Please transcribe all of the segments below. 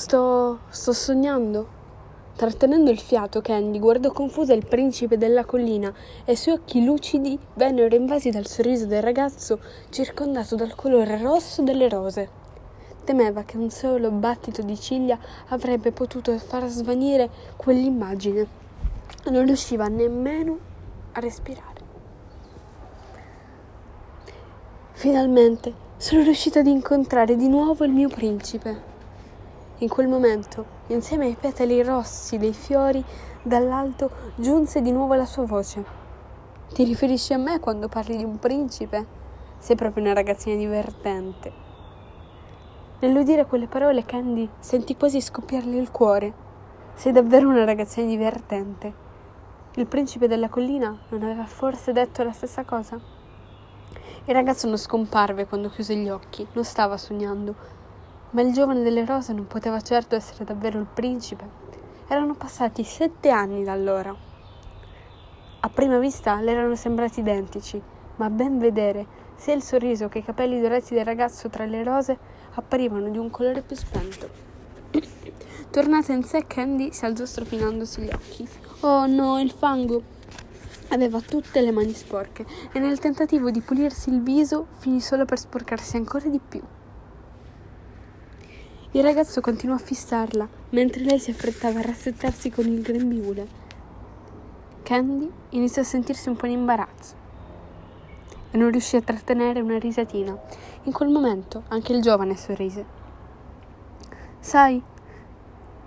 Sto. sto sognando. Trattenendo il fiato, Candy guardò confusa il principe della collina e i suoi occhi lucidi vennero invasi dal sorriso del ragazzo circondato dal colore rosso delle rose. Temeva che un solo battito di ciglia avrebbe potuto far svanire quell'immagine. Non riusciva nemmeno a respirare. Finalmente sono riuscita ad incontrare di nuovo il mio principe. In quel momento Insieme ai petali rossi dei fiori, dall'alto giunse di nuovo la sua voce. Ti riferisci a me quando parli di un principe? Sei proprio una ragazzina divertente. Nell'udire quelle parole, Candy sentì quasi scoppiarle il cuore. Sei davvero una ragazzina divertente. Il principe della collina non aveva forse detto la stessa cosa? Il ragazzo non scomparve quando chiuse gli occhi, non stava sognando ma il giovane delle rose non poteva certo essere davvero il principe. Erano passati sette anni da allora. A prima vista le erano sembrati identici, ma a ben vedere, sia il sorriso che i capelli dorati del ragazzo tra le rose apparivano di un colore più spento. Tornata in sé, Candy si alzò stropinandosi gli occhi. Oh no, il fango! Aveva tutte le mani sporche e nel tentativo di pulirsi il viso finì solo per sporcarsi ancora di più. Il ragazzo continuò a fissarla, mentre lei si affrettava a rassettarsi con il grembiule. Candy iniziò a sentirsi un po' in imbarazzo e non riuscì a trattenere una risatina. In quel momento anche il giovane sorrise. Sai,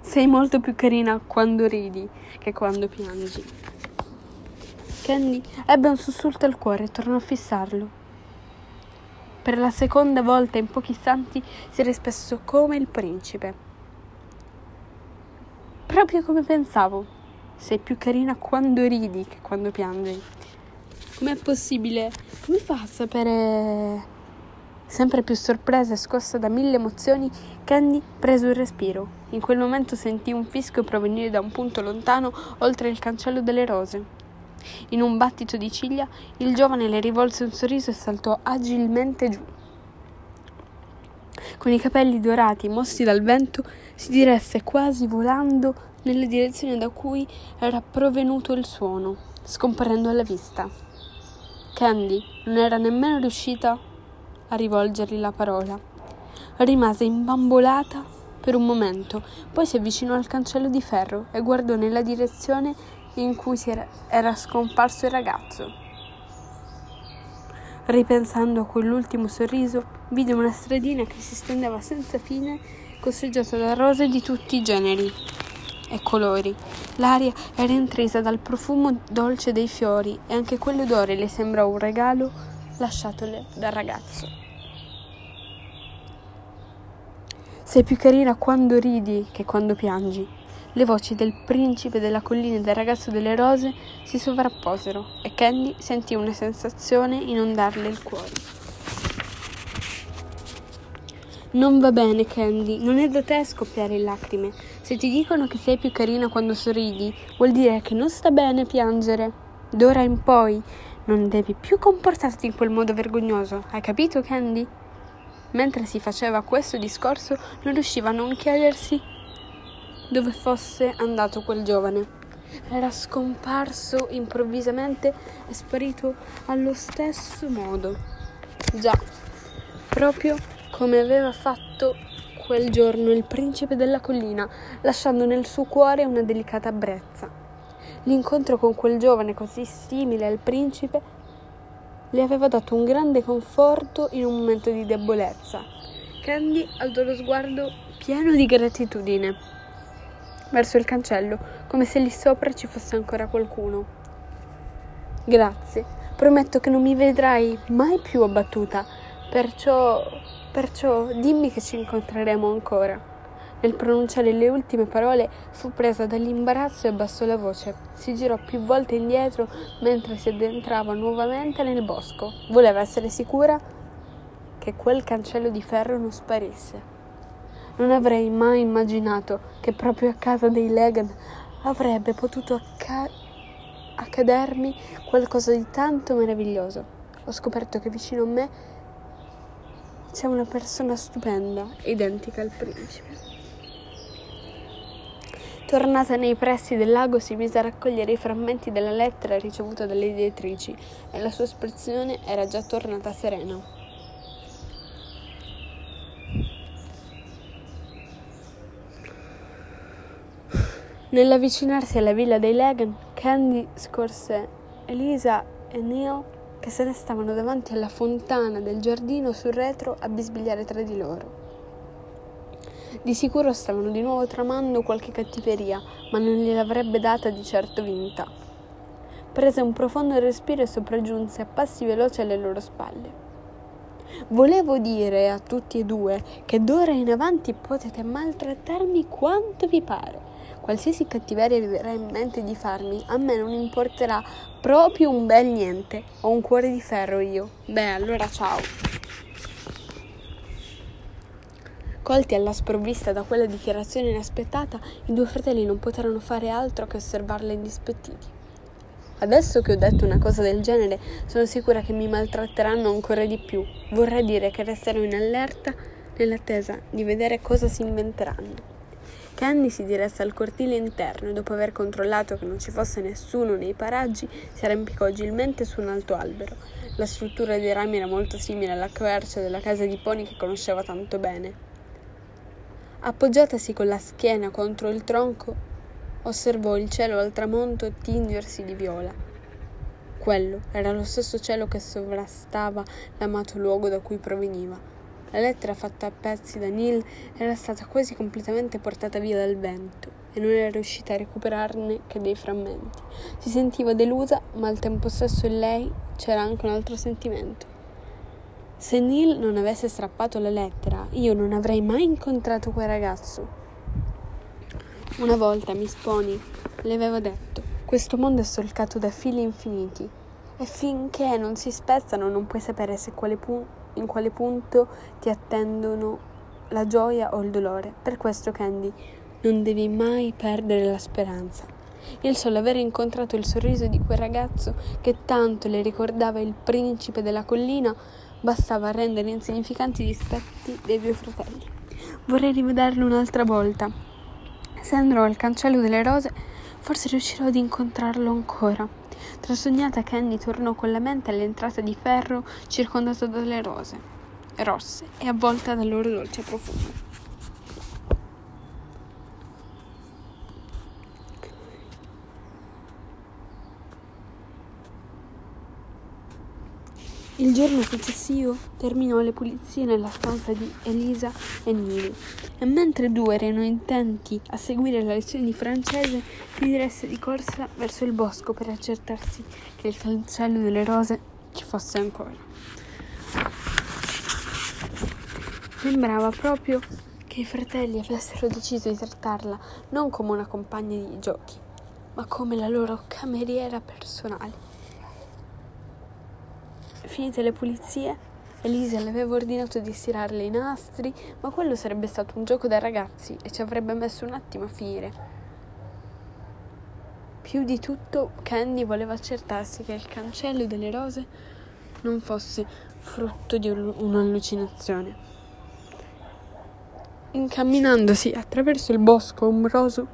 sei molto più carina quando ridi che quando piangi. Candy ebbe un sussulto al cuore e tornò a fissarlo. Per la seconda volta in pochi istanti si era espresso come il principe. Proprio come pensavo. Sei più carina quando ridi che quando piangi. Com'è possibile? Come fa a sapere? Sempre più sorpresa e scossa da mille emozioni, Candy prese un respiro. In quel momento sentì un fischio provenire da un punto lontano oltre il cancello delle rose. In un battito di ciglia, il giovane le rivolse un sorriso e saltò agilmente giù. Con i capelli dorati mossi dal vento, si diresse quasi volando nella direzione da cui era provenuto il suono, scomparendo alla vista. Candy non era nemmeno riuscita a rivolgergli la parola. Rimase imbambolata per un momento, poi si avvicinò al cancello di ferro e guardò nella direzione in cui era, scomparso il ragazzo. Ripensando a quell'ultimo sorriso, vide una stradina che si stendeva senza fine, costeggiata da rose di tutti i generi e colori. L'aria era intrisa dal profumo dolce dei fiori e anche quell'odore le sembrò un regalo lasciatole dal ragazzo. Sei più carina quando ridi che quando piangi. Le voci del principe della collina e del ragazzo delle rose si sovrapposero e Candy sentì una sensazione inondarle il cuore. Non va bene, Candy, non è da te scoppiare in lacrime. Se ti dicono che sei più carina quando sorridi, vuol dire che non sta bene piangere. D'ora in poi non devi più comportarti in quel modo vergognoso, hai capito, Candy? Mentre si faceva questo discorso, non riusciva a non chiedersi dove fosse andato quel giovane. Era scomparso improvvisamente e sparito allo stesso modo. Già, proprio come aveva fatto quel giorno il principe della collina, lasciando nel suo cuore una delicata brezza. L'incontro con quel giovane così simile al principe le aveva dato un grande conforto in un momento di debolezza. Candy alzò lo sguardo pieno di gratitudine verso il cancello, come se lì sopra ci fosse ancora qualcuno. Grazie, prometto che non mi vedrai mai più abbattuta, perciò, perciò dimmi che ci incontreremo ancora. Nel pronunciare le ultime parole fu presa dall'imbarazzo e abbassò la voce. Si girò più volte indietro mentre si addentrava nuovamente nel bosco. Voleva essere sicura che quel cancello di ferro non sparisse. Non avrei mai immaginato che proprio a casa dei Legan avrebbe potuto acca- accadermi qualcosa di tanto meraviglioso. Ho scoperto che vicino a me c'è una persona stupenda, identica al principe. Tornata nei pressi del lago, si mise a raccogliere i frammenti della lettera ricevuta dalle editrici e la sua espressione era già tornata serena. Nell'avvicinarsi alla villa dei Legan, Candy scorse Elisa e Neil che se ne stavano davanti alla fontana del giardino sul retro a bisbigliare tra di loro. Di sicuro stavano di nuovo tramando qualche cattiveria, ma non gliel'avrebbe data di certo vinta. Prese un profondo respiro e sopraggiunse a passi veloci alle loro spalle. Volevo dire a tutti e due che d'ora in avanti potete maltrattarmi quanto vi pare. Qualsiasi cattiveria verrà in mente di farmi, a me non importerà proprio un bel niente. Ho un cuore di ferro io. Beh, allora ciao. Colti alla sprovvista da quella dichiarazione inaspettata, i due fratelli non poterono fare altro che osservarla indispettiti. Adesso che ho detto una cosa del genere, sono sicura che mi maltratteranno ancora di più. Vorrei dire che resterò in allerta nell'attesa di vedere cosa si inventeranno. Candy si diresse al cortile interno e dopo aver controllato che non ci fosse nessuno nei paraggi, si arrampicò agilmente su un alto albero. La struttura dei rami era molto simile alla quercia della casa di Pony che conosceva tanto bene. Appoggiatasi con la schiena contro il tronco, osservò il cielo al tramonto tingersi di viola. Quello era lo stesso cielo che sovrastava l'amato luogo da cui proveniva. La lettera fatta a pezzi da Neil era stata quasi completamente portata via dal vento e non era riuscita a recuperarne che dei frammenti. Si sentiva delusa, ma al tempo stesso in lei c'era anche un altro sentimento se Neil non avesse strappato la lettera, io non avrei mai incontrato quel ragazzo. Una volta Miss Pony le avevo detto: Questo mondo è solcato da fili infiniti e finché non si spezzano non puoi sapere quale pu- in quale punto ti attendono la gioia o il dolore. Per questo, Candy, non devi mai perdere la speranza. Il solo aver incontrato il sorriso di quel ragazzo che tanto le ricordava il principe della collina bastava rendere insignificanti gli aspetti dei due fratelli. Vorrei rivederlo un'altra volta. Se andrò al cancello delle rose, forse riuscirò ad incontrarlo ancora. Trasognata Candy tornò con la mente all'entrata di ferro circondata dalle rose, rosse e avvolta dal loro dolce profumo. Il giorno successivo terminò le pulizie nella stanza di Elisa e Nili e mentre due erano intenti a seguire la lezione di francese si diresse di corsa verso il bosco per accertarsi che il cancello delle rose ci fosse ancora. Sembrava proprio che i fratelli avessero deciso di trattarla non come una compagna di giochi, ma come la loro cameriera personale. Finite le pulizie, Elisa le aveva ordinato di stirarle i nastri, ma quello sarebbe stato un gioco da ragazzi e ci avrebbe messo un attimo a finire. Più di tutto, Candy voleva accertarsi che il cancello delle rose non fosse frutto di un'allucinazione. Incamminandosi attraverso il bosco ombroso,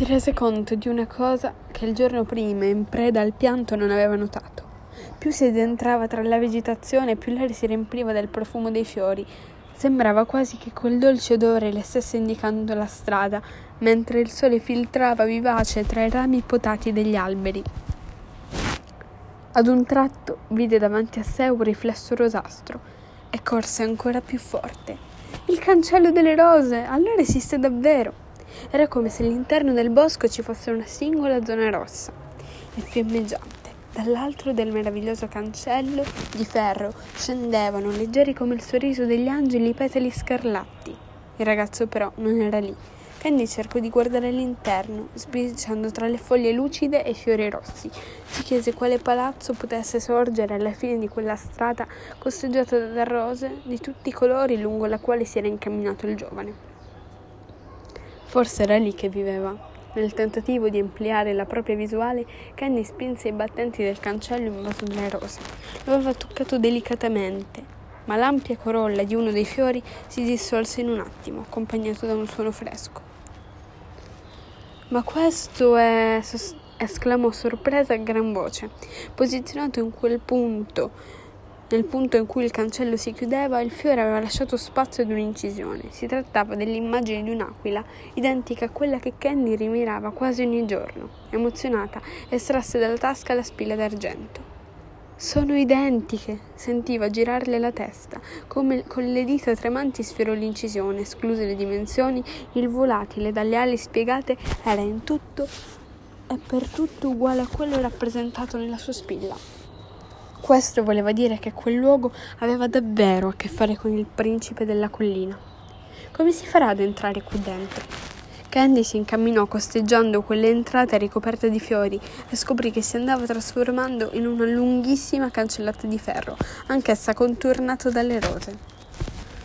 si rese conto di una cosa che il giorno prima, in preda al pianto, non aveva notato. Più si addentrava tra la vegetazione, più l'aria si riempiva del profumo dei fiori. Sembrava quasi che quel dolce odore le stesse indicando la strada, mentre il sole filtrava vivace tra i rami potati degli alberi. Ad un tratto vide davanti a sé un riflesso rosastro e corse ancora più forte. Il cancello delle rose! Allora esiste davvero! Era come se all'interno del bosco ci fosse una singola zona rossa e fiammeggiante. Dall'altro del meraviglioso cancello di ferro scendevano, leggeri come il sorriso degli angeli, i petali scarlatti. Il ragazzo però non era lì. Candy cercò di guardare all'interno, sbirciando tra le foglie lucide e i fiori rossi. Si chiese quale palazzo potesse sorgere alla fine di quella strada costeggiata da rose di tutti i colori lungo la quale si era incamminato il giovane. Forse era lì che viveva. Nel tentativo di ampliare la propria visuale, Candy spinse i battenti del cancello invaso dalle rose. Lo aveva toccato delicatamente. ma l'ampia corolla di uno dei fiori si dissolse in un attimo, accompagnato da un suono fresco. Ma questo è. esclamò sorpresa a gran voce. Posizionato in quel punto, nel punto in cui il cancello si chiudeva, il fiore aveva lasciato spazio ad un'incisione. Si trattava dell'immagine di un'aquila, identica a quella che Candy rimirava quasi ogni giorno. Emozionata, estrasse dalla tasca la spilla d'argento. Sono identiche, sentiva girarle la testa, come con le dita tremanti sfiorò l'incisione, escluse le dimensioni, il volatile dalle ali spiegate era in tutto e per tutto uguale a quello rappresentato nella sua spilla. Questo voleva dire che quel luogo aveva davvero a che fare con il principe della collina. Come si farà ad entrare qui dentro? Candy si incamminò costeggiando quell'entrata ricoperta di fiori e scoprì che si andava trasformando in una lunghissima cancellata di ferro, anch'essa contornata dalle rose.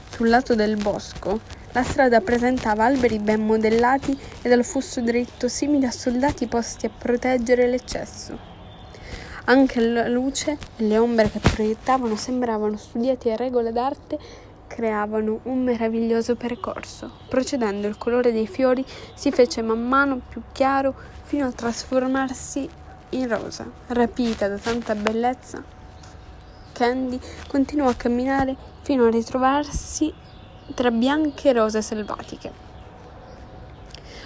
Sul lato del bosco la strada presentava alberi ben modellati e dal fusto dritto simili a soldati posti a proteggere l'eccesso. Anche la luce e le ombre che proiettavano sembravano studiati a regola d'arte creavano un meraviglioso percorso. Procedendo il colore dei fiori si fece man mano più chiaro fino a trasformarsi in rosa. Rapita da tanta bellezza, Candy continuò a camminare fino a ritrovarsi tra bianche rose selvatiche.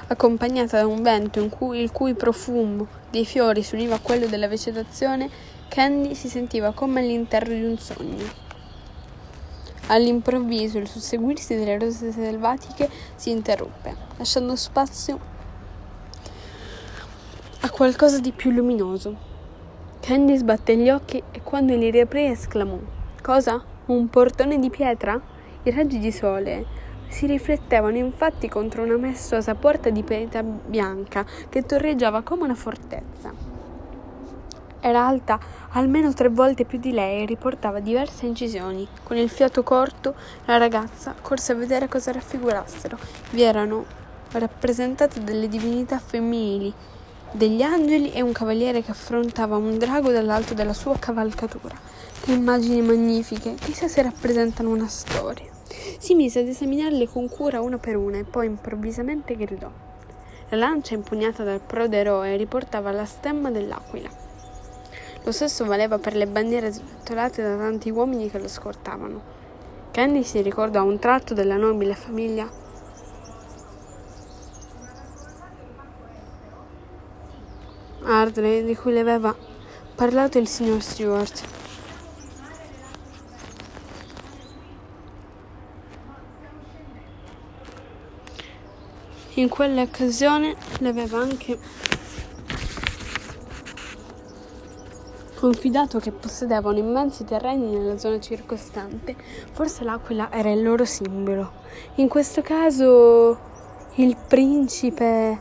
Accompagnata da un vento cui, il cui profumo dei fiori si univa a quello della vegetazione, Candy si sentiva come all'interno di un sogno. All'improvviso il susseguirsi delle rose selvatiche si interruppe, lasciando spazio a qualcosa di più luminoso. Candy sbatté gli occhi e quando li riaprì esclamò: Cosa? Un portone di pietra? I raggi di sole si riflettevano infatti contro una maestosa porta di pietra bianca che torreggiava come una fortezza. Era alta almeno tre volte più di lei e riportava diverse incisioni. Con il fiato corto, la ragazza corse a vedere cosa raffigurassero. Vi erano rappresentate delle divinità femminili, degli angeli e un cavaliere che affrontava un drago dall'alto della sua cavalcatura. Immagini magnifiche, chissà se rappresentano una storia. Si mise ad esaminarle con cura una per una e poi improvvisamente gridò. La lancia impugnata dal prode eroe riportava la stemma dell'aquila. Lo stesso valeva per le bandiere sventolate da tanti uomini che lo scortavano. Candy si ricordò un tratto della nobile famiglia Ardley di cui le aveva parlato il signor Stewart. In quell'occasione le aveva anche confidato che possedevano immensi terreni nella zona circostante. Forse l'aquila era il loro simbolo. In questo caso il principe,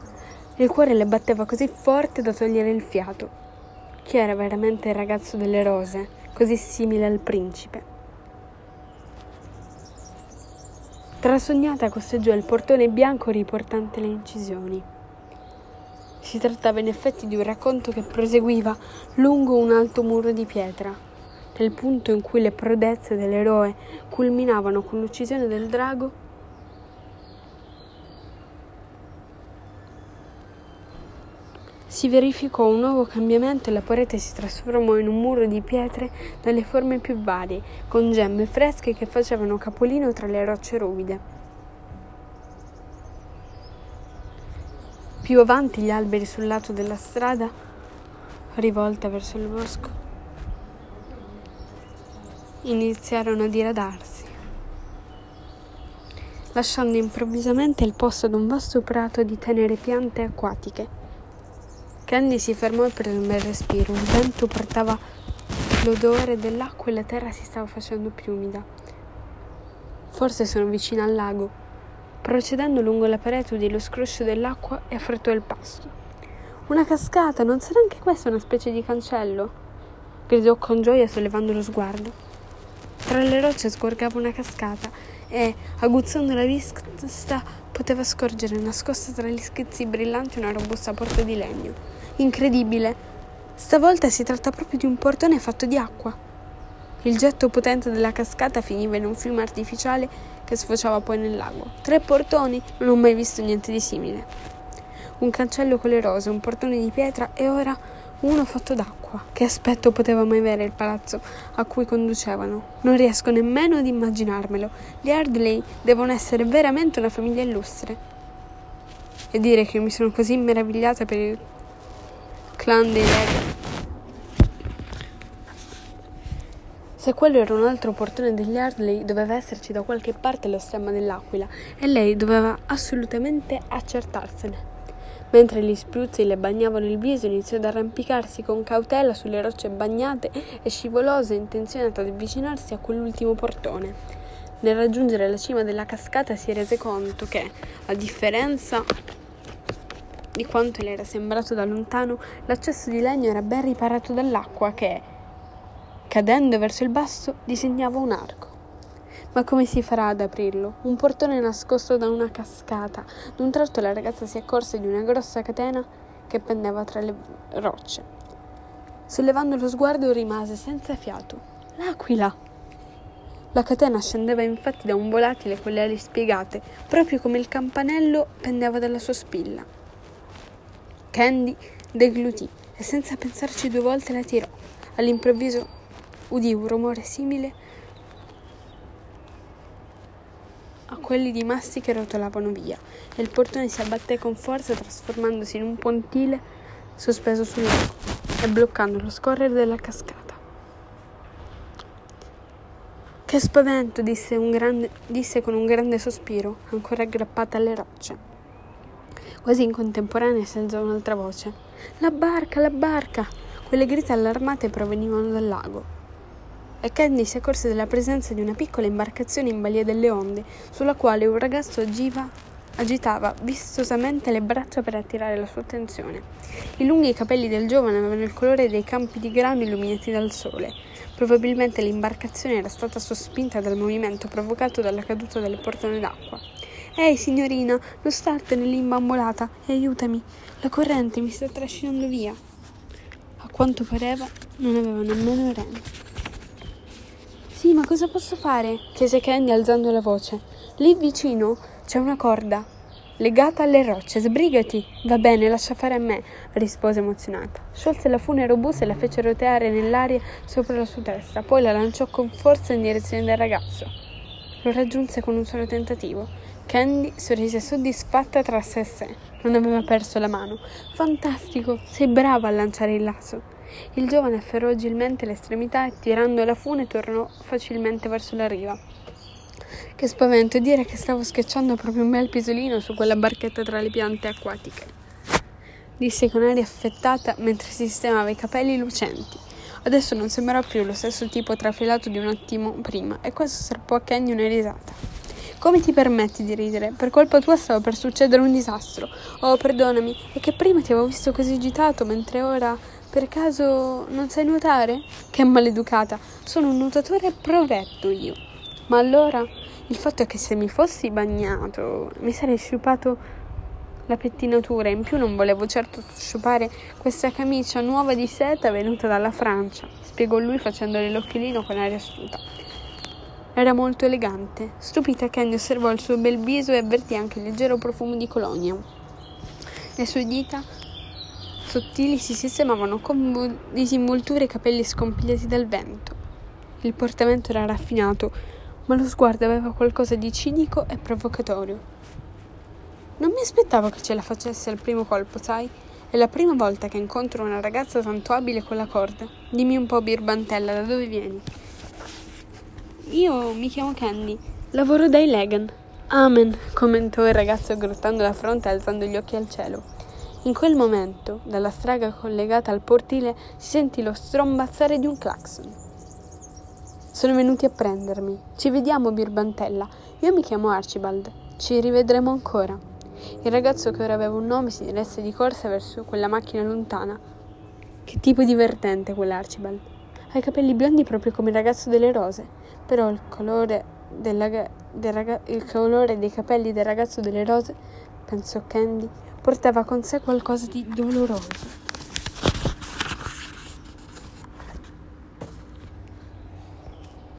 il cuore le batteva così forte da togliere il fiato. Chi era veramente il ragazzo delle rose, così simile al principe? Trasognata costeggiò il portone bianco riportante le incisioni. Si trattava in effetti di un racconto che proseguiva lungo un alto muro di pietra, nel punto in cui le prodezze dell'eroe culminavano con l'uccisione del drago. Si verificò un nuovo cambiamento e la parete si trasformò in un muro di pietre dalle forme più varie, con gemme fresche che facevano capolino tra le rocce ruvide. Più avanti gli alberi sul lato della strada, rivolta verso il bosco, iniziarono a diradarsi, lasciando improvvisamente il posto ad un vasto prato di tenere piante acquatiche. Candy si fermò per un bel respiro, il vento portava l'odore dell'acqua e la terra si stava facendo più umida. Forse sono vicina al lago, Procedendo lungo la parete udì lo scroscio dell'acqua e affrettò il pasto. Una cascata, non sarà anche questa una specie di cancello? gridò con gioia sollevando lo sguardo. Tra le rocce sgorgava una cascata e, aguzzando la vista, poteva scorgere nascosta tra gli schizzi brillanti una robusta porta di legno. Incredibile! Stavolta si tratta proprio di un portone fatto di acqua. Il getto potente della cascata finiva in un fiume artificiale che sfociava poi nel lago. Tre portoni? Non ho mai visto niente di simile. Un cancello con le rose, un portone di pietra e ora uno fatto d'acqua. Che aspetto poteva mai avere il palazzo a cui conducevano? Non riesco nemmeno ad immaginarmelo. Gli Ardley devono essere veramente una famiglia illustre. E dire che mi sono così meravigliata per il clan dei Leg. Se quello era un altro portone degli Ardley, doveva esserci da qualche parte lo stemma dell'aquila e lei doveva assolutamente accertarsene. Mentre gli spruzzi le bagnavano il viso, iniziò ad arrampicarsi con cautela sulle rocce bagnate e scivolose, intenzionata ad avvicinarsi a quell'ultimo portone. Nel raggiungere la cima della cascata si rese conto che, a differenza di quanto le era sembrato da lontano, l'accesso di legno era ben riparato dall'acqua che, cadendo verso il basso, disegnava un arco. Ma come si farà ad aprirlo? Un portone nascosto da una cascata. D'un tratto la ragazza si accorse di una grossa catena che pendeva tra le rocce. Sollevando lo sguardo rimase senza fiato. L'aquila! La catena scendeva infatti da un volatile con le ali spiegate, proprio come il campanello pendeva dalla sua spilla. Candy deglutì e senza pensarci due volte la tirò. All'improvviso udì un rumore simile a quelli di massi che rotolavano via e il portone si abbatté con forza trasformandosi in un pontile sospeso sul lago e bloccando lo scorrere della cascata. Che spavento, disse, grande, disse con un grande sospiro, ancora aggrappata alle rocce. Quasi in contemporanea alzò un'altra voce. La barca, la barca! Quelle grida allarmate provenivano dal lago e Candy si accorse della presenza di una piccola imbarcazione in balia delle onde, sulla quale un ragazzo agiva, agitava vistosamente le braccia per attirare la sua attenzione. I lunghi capelli del giovane avevano il colore dei campi di grano illuminati dal sole. Probabilmente l'imbarcazione era stata sospinta dal movimento provocato dalla caduta delle portone d'acqua. Ehi, signorina, non startene lì imbambolata e aiutami. La corrente mi sta trascinando via. A quanto pareva, non aveva nemmeno remo. Sì, ma cosa posso fare? chiese Candy alzando la voce. Lì vicino c'è una corda, legata alle rocce. Sbrigati! Va bene, lascia fare a me, rispose emozionata. Sciolse la fune robusta e la fece roteare nell'aria sopra la sua testa, poi la lanciò con forza in direzione del ragazzo. Lo raggiunse con un solo tentativo. Candy sorrise soddisfatta tra sé e sé. Non aveva perso la mano. Fantastico! Sei brava a lanciare il lasso. Il giovane afferrò agilmente l'estremità e tirando la fune tornò facilmente verso la riva. Che spavento dire che stavo schiacciando proprio un bel pisolino su quella barchetta tra le piante acquatiche. Disse con aria affettata mentre sistemava i capelli lucenti. Adesso non sembrava più lo stesso tipo trafilato di un attimo prima, e questo strappò a Kenny una risata. Come ti permetti di ridere? Per colpa tua stava per succedere un disastro. Oh, perdonami, è che prima ti avevo visto così agitato, mentre ora per caso non sai nuotare? Che maleducata! Sono un nuotatore provetto io. Ma allora il fatto è che se mi fossi bagnato mi sarei sciupato la pettinatura. In più non volevo certo sciupare questa camicia nuova di seta venuta dalla Francia, spiegò lui facendole l'occhiolino con aria astuta. Era molto elegante. Stupita, Candy osservò il suo bel viso e avvertì anche il leggero profumo di colonia. Le sue dita sottili si sistemavano con disinvolture i capelli scompigliati dal vento. Il portamento era raffinato, ma lo sguardo aveva qualcosa di cinico e provocatorio. Non mi aspettavo che ce la facesse al primo colpo, sai? È la prima volta che incontro una ragazza tanto abile con la corda. Dimmi un po', birbantella, da dove vieni? Io mi chiamo Candy, lavoro dai Legan. Amen, commentò il ragazzo aggrottando la fronte e alzando gli occhi al cielo. In quel momento, dalla strada collegata al portile, si sentì lo strombazzare di un clacson. Sono venuti a prendermi. Ci vediamo, birbantella. Io mi chiamo Archibald. Ci rivedremo ancora. Il ragazzo che ora aveva un nome si diresse di corsa verso quella macchina lontana. Che tipo divertente quell'Archibald. Ha i capelli biondi proprio come il ragazzo delle rose, però il colore, del raga, il colore dei capelli del ragazzo delle rose, pensò Candy, portava con sé qualcosa di doloroso.